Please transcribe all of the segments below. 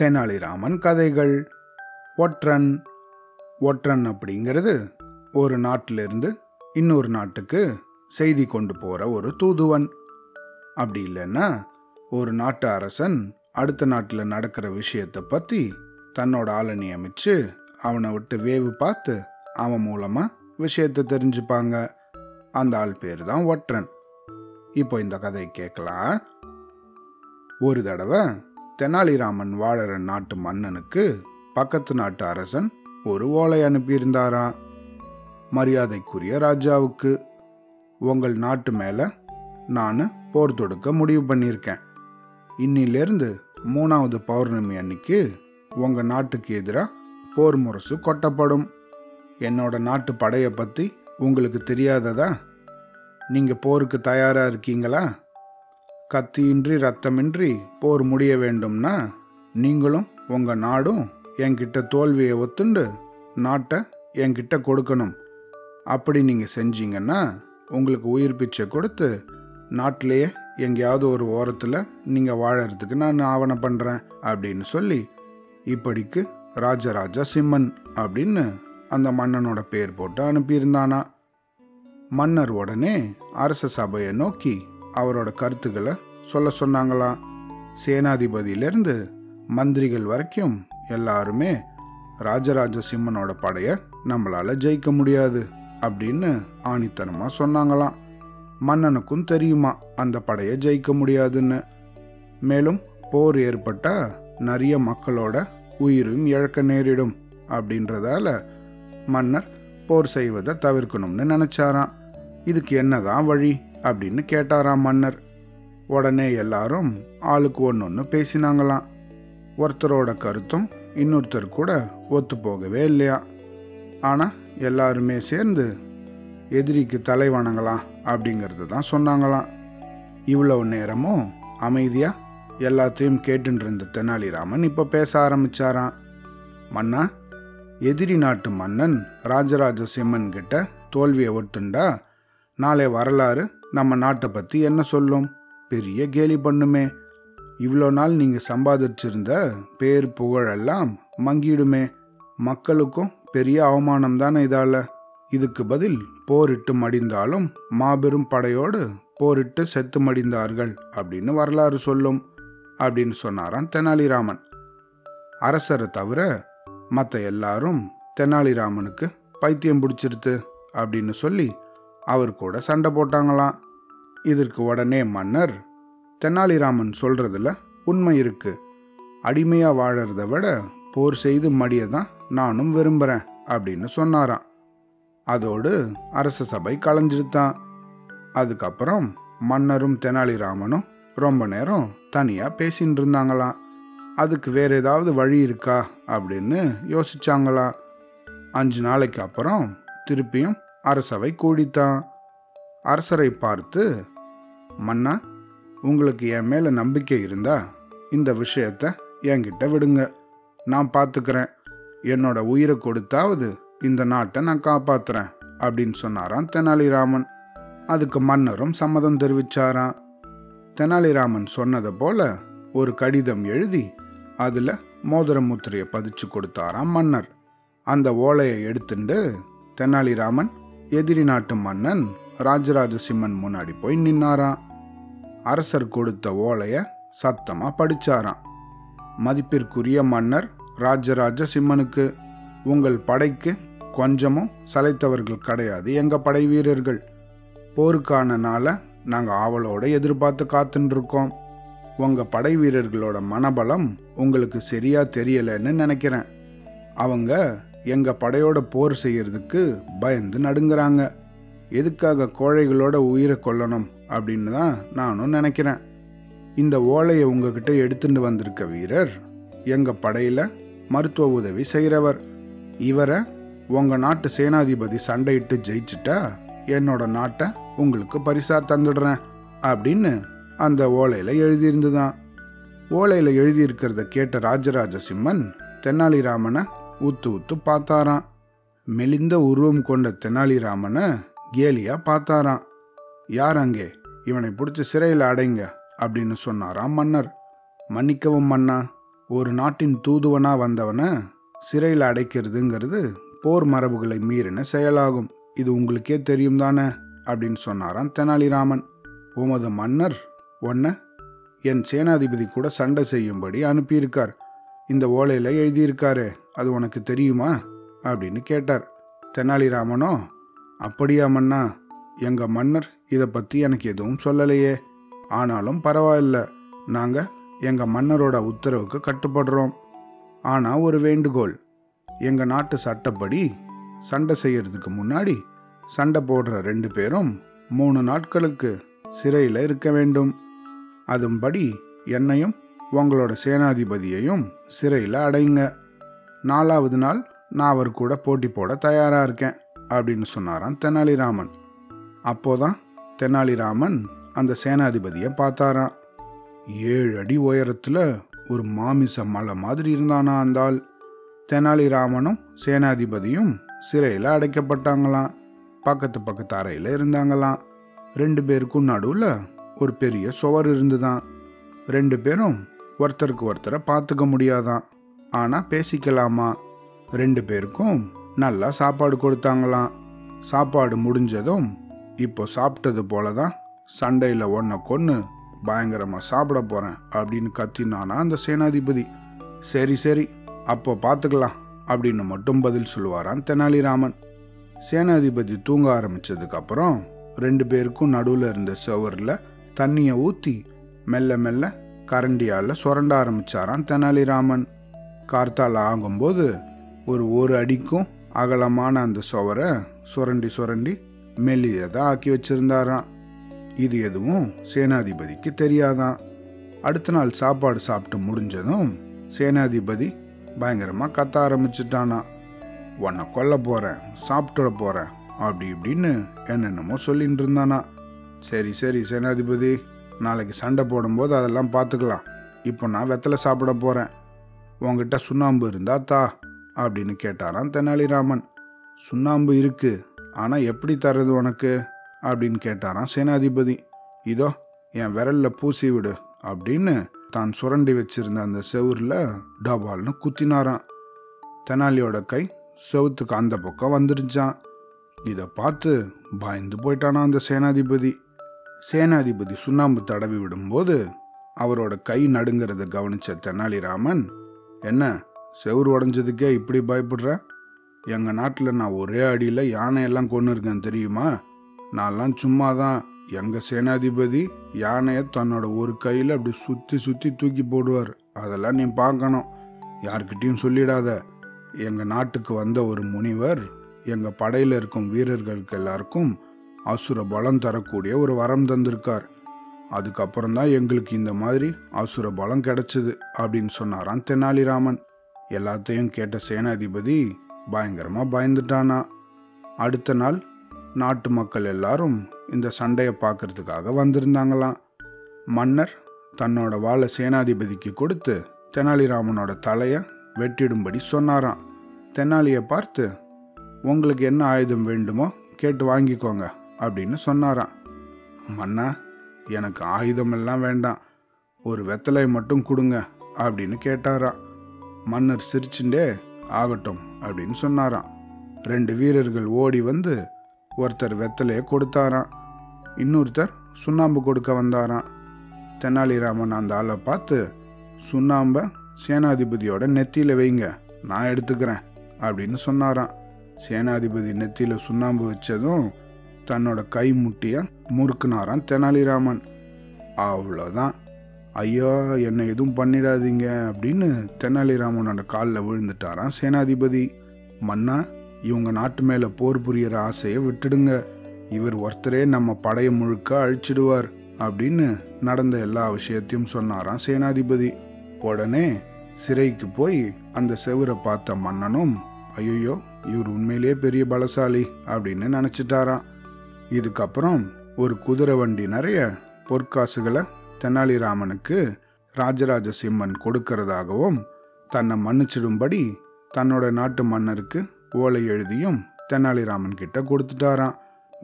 தெனாலிராமன் கதைகள். ஒற்றன். ஒற்றன் அப்படிங்கிறது ஒரு நாட்டிலிருந்து இன்னொரு நாட்டுக்கு செய்தி கொண்டு போகிற ஒரு தூதுவன். அப்படி இல்லைன்னா ஒரு நாட்டு அரசன் அடுத்த நாட்டில் நடக்கிற விஷயத்தை பற்றி தன்னோட ஆளை நியமித்து அவனை விட்டு வேவு பார்த்து அவன் மூலமாக விஷயத்தை தெரிஞ்சுப்பாங்க. அந்த ஆள் பேர் தான் ஒற்றன். இப்போ இந்த கதை கேட்கலாம். ஒரு தடவை தெனாலிராமன் வாழற நாட்டு மன்னனுக்கு பக்கத்து நாட்டு அரசன் ஒரு ஓலை அனுப்பியிருந்தாராம் மரியாதைக்குரிய ராஜாவுக்கு. உங்கள் நாட்டு மேலே நான் போர் தொடுக்க முடிவு பண்ணியிருக்கேன். இன்னிலிருந்து மூணாவது பௌர்ணமி அன்னைக்கு உங்கள் நாட்டுக்கு எதிராக போர் முரசு கொட்டப்படும். என்னோட நாட்டு படையை பற்றி உங்களுக்கு தெரியாததா? நீங்கள் போருக்கு தயாராக இருக்கீங்களா? கத்தியின்றி ரத்தமின்றி போர் முடிய வேண்டும்னா நீங்களும் உங்க நாடும் என்கிட்ட தோல்வியை ஒத்துண்டு நாட்டை என்கிட்ட கொடுக்கணும். அப்படி நீங்க செஞ்சீங்கன்னா உங்களுக்கு உயிர் பிச்சை கொடுத்து நாட்டிலேயே எங்கேயாவது ஒரு ஓரத்தில் நீங்கள் வாழறதுக்கு நான் ஆவணம் பண்ணுறேன் அப்படின்னு சொல்லி இப்படிக்கு ராஜராஜா சிம்மன் அப்படின்னு அந்த மன்னனோட பேர் போட்டு அனுப்பியிருந்தானா. மன்னர் உடனே அரச சபையை நோக்கி அவரோட கருத்துக்களை சொல்ல சொன்னாங்களாம் சேனாதிபதியிலிருந்து மந்திரிகள் வரைக்கும் எல்லாருமே ராஜராஜ சிம்மனோட படையை நம்மளால் ஜெயிக்க முடியாது அப்படின்னு ஆணித்தனமாக சொன்னாங்களாம். மன்னனுக்கும் தெரியுமா அந்த படையை ஜெயிக்க முடியாதுன்னு. மேலும் போர் ஏற்பட்டால் நிறைய மக்களோட உயிரும் இழக்க நேரிடும் அப்படின்றதால மன்னர் போர் செய்வதை தவிர்க்கணும்னு நினச்சாராம். இதுக்கு என்னதான் வழி? அப்படின்னு கேட்டாராம் மன்னர். உடனே எல்லாரும் ஆளுக்கு ஒன்று ஒன்று பேசினாங்களாம். ஒருத்தரோட கருத்தும் இன்னொருத்தர் கூட ஒத்து போகவே இல்லையா? ஆனால் எல்லாருமே சேர்ந்து எதிரிக்கு தலை வணங்கலாம் அப்படிங்கிறது தான் சொன்னாங்களாம். இவ்வளவு நேரமும் அமைதியாக எல்லாத்தையும் கேட்டுருந்த தெனாலிராமன் இப்போ பேச ஆரம்பிச்சாராம். மன்னா எதிரி நாட்டு மன்னன் ராஜராஜ சிம்மன் கிட்ட தோல்வியை ஒட்டுண்டா நாளை வரலாறு நம்ம நாட்டை பற்றி என்ன சொல்லும்? பெரிய கேலி பண்ணுமே. இவ்வளோ நாள் நீங்கள் சம்பாதிச்சிருந்த பேர் புகழெல்லாம் மங்கிடுமே. மக்களுக்கும் பெரிய அவமானம் தானே இதால்? இதுக்கு பதில் போரிட்டு மடிந்தாலும் மாபெரும் படையோடு போரிட்டு செத்து மடிந்தார்கள் அப்படின்னு வரலாறு சொல்லும் அப்படின்னு சொன்னாராம் தெனாலிராமன். அரசரை தவிர மற்ற எல்லாரும் தெனாலிராமனுக்கு பைத்தியம் பிடிச்சிருத்து அப்படின்னு சொல்லி அவர் கூட சண்டை போட்டாங்களாம். இதற்கு உடனே மன்னர் தெனாலிராமன் சொல்றதுல உண்மை இருக்கு. அடிமையா வாழறத விட போர் செய்து மடிய தான் நானும் விரும்புறேன் அப்படின்னு சொன்னாராம். அதோடு அரச சபை களைஞ்சிருத்தான் அதுக்கப்புறம் மன்னரும் தெனாலிராமனும் ரொம்ப நேரம் தனியாக பேசின்னு இருந்தாங்களாம். அதுக்கு வேற ஏதாவது வழி இருக்கா அப்படின்னு யோசிச்சாங்களாம். அஞ்சு நாளைக்கு அப்புறம் திருப்பியும் அரசவை கூடித்தான். அரசரை பார்த்து மன்னா உங்களுக்கு என் மேல நம்பிக்கை இருந்தா இந்த விஷயத்த என்கிட்ட விடுங்க. நான் பார்த்துக்கிறேன் என்னோட உயிரை கொடுத்தாவது இந்த நாட்டை நான் காப்பாத்துறேன் அப்படின்னு சொன்னாராம் தெனாலிராமன். அதுக்கு மன்னரும் சம்மதம் தெரிவிச்சாராம். தெனாலிராமன் சொன்னதை போல ஒரு கடிதம் எழுதி அதுல மோதிரமுத்திரையை பதிச்சு கொடுத்தாராம் மன்னர். அந்த ஓலையை எடுத்துண்டு தெனாலிராமன் எதிரி நாட்டு மன்னன் ராஜராஜ சிம்மன் முன்னாடி போய் நின்னாராம். அரசர் கொடுத்த ஓலைய சத்தமா படிச்சாராம். மதிப்பிற்குரிய மன்னர் ராஜராஜ சிம்மனுக்கு உங்கள் படைக்கு கொஞ்சமும் சளைத்தவர்கள் கிடையாது எங்க படை வீரர்கள். போருக்கான நாளை நாங்கள் ஆவலோட எதிர்பார்த்து காத்துட்டு உங்கள் உங்க படை வீரர்களோட மனபலம் உங்களுக்கு சரியா தெரியலன்னு நினைக்கிறேன். அவங்க எங்க படையோட போர் செய்யறதுக்கு பயந்து நடுங்குறாங்க. எதுக்காக கோழைகளோட உயிரை கொல்லணும் அப்படின்னு தான் நானும் நினைக்கிறேன். இந்த ஓலையை உங்ககிட்ட எடுத்துட்டு வந்திருக்க வீரர் எங்கள் படையில் மருத்துவ உதவி செய்கிறவர் இவரை உங்கள் நாட்டு சேனாதிபதி சண்டையிட்டு ஜெயிச்சுட்டா என்னோட நாட்டை உங்களுக்கு பரிசா தந்துடுறேன் அப்படின்னு அந்த ஓலையில் எழுதியிருந்துதான். ஓலையில் எழுதியிருக்கிறத கேட்ட ராஜராஜ சிம்மன் தெனாலிராமனை உத்து உத்து பார்த்தாராம். மெலிந்த உருவம் கொண்ட தெனாலிராமனை கேலியா பார்த்தாராம். யார் அங்கே? இவனை பிடிச்சி சிறையில் அடைங்க அப்படின்னு சொன்னாராம் மன்னர். மன்னிக்கவும் மன்னா ஒரு நாட்டின் தூதுவனா வந்தவனை சிறையில் அடைக்கிறதுங்கிறது போர் மரபுகளை மீறின செயலாகும். இது உங்களுக்கே தெரியும் தானே அப்படின்னு சொன்னாராம் தெனாலிராமன். உமது மன்னர் ஒன்ன என் சேனாதிபதி கூட சண்டை செய்யும்படி அனுப்பியிருக்கார். இந்த ஓலையில் எழுதியிருக்காரு அது உனக்கு தெரியுமா? அப்படின்னு கேட்டார். தெனாலிராமனோ அப்படியா மன்னா? எங்க மன்னர் இதை பத்தி எனக்கு எதுவும் சொல்லலையே. ஆனாலும் பரவாயில்ல. நாங்க எங்க மன்னரோட உத்தரவுக்கு கட்டுப்படுறோம். ஆனா ஒரு வேண்டுகோள். எங்க நாட்டு சட்டப்படி சண்டை செய்யறதுக்கு முன்னாடி சண்டை போடுற ரெண்டு பேரும் மூணு நாட்களுக்கு சிறையில் இருக்க வேண்டும். அதும்படி என்னையும் உங்களோட சேனாதிபதியையும் சிறையில் அடைங்க நாலாவது நாள் நான் அவர் கூட போட்டி போட தயாராக இருக்கேன். அப்படின்னு சொன்னாராம் தெனாலிராமன். அப்போதான் தெனாலிராமன் அந்த சேனாதிபதியை பார்த்தாராம். ஏழு அடி உயரத்தில் ஒரு மாமிச மலை மாதிரி இருந்தானா அந்த ஆள் தெனாலிராமனும் சேனாதிபதியும் சிறையில் அடைக்கப்பட்டாங்களாம். பக்கத்து பக்கத்து அறையில் இருந்தாங்களாம். ரெண்டு பேருக்கும் நடுவில் ஒரு பெரிய சுவர் இருந்துதான். ரெண்டு பேரும் ஒருத்தருக்கு ஒருத்தரை பார்த்துக்க முடியாதான். ஆனால் பேசிக்கலாமா? ரெண்டு பேருக்கும் நல்லா சாப்பாடு கொடுத்தாங்களாம். சாப்பாடு முடிஞ்சதும் இப்போ சாப்பிட்டது போல தான் சண்டையில் ஒன்றை கொன்று பயங்கரமாக சாப்பிட போகிறேன் அப்படின்னு கத்தினானா அந்த சேனாதிபதி. சரி சரி அப்போ பார்த்துக்கலாம் அப்படின்னு மட்டும் பதில் சொல்லுவாராம் தெனாலிராமன். சேனாதிபதி தூங்க ஆரம்பித்ததுக்கப்புறம் ரெண்டு பேருக்கும் நடுவில் இருந்த சுவரில் தண்ணியை ஊற்றி மெல்ல மெல்ல கரண்டியால் சுரண்ட ஆரம்பிச்சாராம் தெனாலிராமன். கார்த்தால் ஆகும்போது ஒரு ஒரு அடிக்கும் அகலமான அந்த சுவரை சுரண்டி சுரண்டி மெல்லியதாக ஆக்கி வச்சிருந்தாராம். இது எதுவும் சேனாதிபதிக்கு தெரியாதான் அடுத்த நாள் சாப்பாடு சாப்பிட்டு முடிஞ்சதும் சேனாதிபதி பயங்கரமாக கத்த ஆரம்பிச்சிட்டானா உன்னை கொல்ல போகிறேன் சாப்பிட்டுட போகிறேன் அப்படி இப்படின்னு என்னென்னமோ சொல்லிட்டு இருந்தானா சரி சரி சேனாதிபதி நாளைக்கு சண்டை போடும்போது அதெல்லாம் பார்த்துக்கலாம். இப்போ நான் வெத்தலை சாப்பிட போகிறேன் உங்ககிட்ட சுண்ணாம்பு இருந்தா தா. அப்படின்னு கேட்டாராம் தெனாலிராமன். சுண்ணாம்பு இருக்கு ஆனால் எப்படி தர்றது உனக்கு? அப்படின்னு கேட்டாராம் சேனாதிபதி. இதோ என் விரல்ல பூசி விடு அப்படின்னு தான் சுரண்டி வச்சிருந்த அந்த செவுரில் டபால்னு குத்தினாராம். தெனாலியோட கை செவுத்துக்கு அந்த பக்கம் வந்துருச்சான் இதை பார்த்து பயந்து போயிட்டானா அந்த சேனாதிபதி. சேனாதிபதி சுண்ணாம்பு தடவி விடும்போது அவரோட கை நடுங்கிறத கவனித்த தெனாலிராமன் என்ன செவுறு உடஞ்சதுக்கே இப்படி பயப்படுறேன் எங்கள் நாட்டில் நான் ஒரே அடியில் யானையெல்லாம் கொண்டு இருக்கேன் தெரியுமா? நான்லாம் சும்மா தான் எங்கள் சேனாதிபதி யானையை தன்னோட ஒரு கையில் அப்படி சுற்றி சுற்றி தூக்கி போடுவார். அதெல்லாம் நீ பார்க்கணும். யார்கிட்டையும் சொல்லிடாத. எங்கள் நாட்டுக்கு வந்த ஒரு முனிவர் எங்கள் படையில் இருக்கும் வீரர்களுக்கு எல்லாருக்கும் அசுர பலம் தரக்கூடிய ஒரு வரம் தந்திருக்கார். அதுக்கப்புறம் தான் எங்களுக்கு இந்த மாதிரி அசுர பலம் கிடைச்சது அப்படின்னு சொன்னாராம் தெனாலிராமன். எல்லாத்தையும் கேட்ட சேனாதிபதி பயங்கரமாக பயந்துட்டானா. அடுத்த நாள் நாட்டு மக்கள் எல்லாரும் இந்த சண்டையை பார்க்கறதுக்காக வந்திருந்தாங்களாம். மன்னர் தன்னோட வாழை சேனாதிபதிக்கு கொடுத்து தெனாலிராமனோட தலையை வெட்டிடும்படி சொன்னாராம். தெனாலியை பார்த்து உங்களுக்கு என்ன ஆயுதம் வேண்டுமோ கேட்டு வாங்கிக்கோங்க அப்படின்னு சொன்னாராம். மன்னா எனக்கு ஆயுதம் எல்லாம் வேண்டாம். ஒரு வெத்தலை மட்டும் கொடுங்க அப்படின்னு கேட்டாராம். மன்னர் சிரிச்சுண்டே ஆகட்டும் அப்படின்னு சொன்னாராம். ரெண்டு வீரர்கள் ஓடி வந்து ஒருத்தர் வெத்தலையை கொடுத்தாராம். இன்னொருத்தர் சுண்ணாம்பு கொடுக்க வந்தாராம். தெனாலிராமன் அந்த ஆளை பார்த்து சுண்ணாம்பை சேனாதிபதியோட நெத்தியில் வைங்க நான் எடுத்துக்கிறேன் அப்படின்னு சொன்னாராம். சேனாதிபதி நெத்தியில் சுண்ணாம்பு வச்சதும் தன்னோட கை முட்டியை முறுக்குனாராம் தெனாலிராமன். அவ்வளோதான் ஐயோ என்னை எதுவும் பண்ணிடாதீங்க அப்படின்னு தெனாலிராமனோட காலில் விழுந்துட்டாராம் சேனாதிபதி. மன்னா இவங்க நாட்டு மேலே போர் புரியற ஆசையை விட்டுடுங்க. இவர் ஒருத்தரே நம்ம படையை முழுக்க அழிச்சிடுவார் அப்படின்னு நடந்த எல்லா விஷயத்தையும் சொன்னாராம் சேனாதிபதி. உடனே சிறைக்கு போய் அந்த செவுரை பார்த்த மன்னனும் ஐயோ இவர் உண்மையிலேயே பெரிய பலசாலி அப்படின்னு நினச்சிட்டாராம். இதுக்கப்புறம் ஒரு குதிரை வண்டி நிறைய பொற்காசுகளை தெனாலிராமனுக்கு ராஜராஜ சிம்மன் கொடுக்கறதாகவும் தன்னை மன்னிச்சிடும்படி தன்னோட நாட்டு மன்னருக்கு ஓலை எழுதியும் தெனாலிராமன் கிட்ட கொடுத்துட்டாராம்.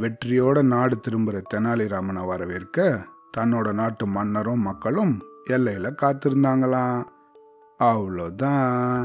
வெற்றியோட நாடு திரும்புகிற தெனாலிராமனை வரவேற்க தன்னோட நாட்டு மன்னரும் மக்களும் எல்லையில் காத்திருந்தாங்களாம். அவ்வளோதான்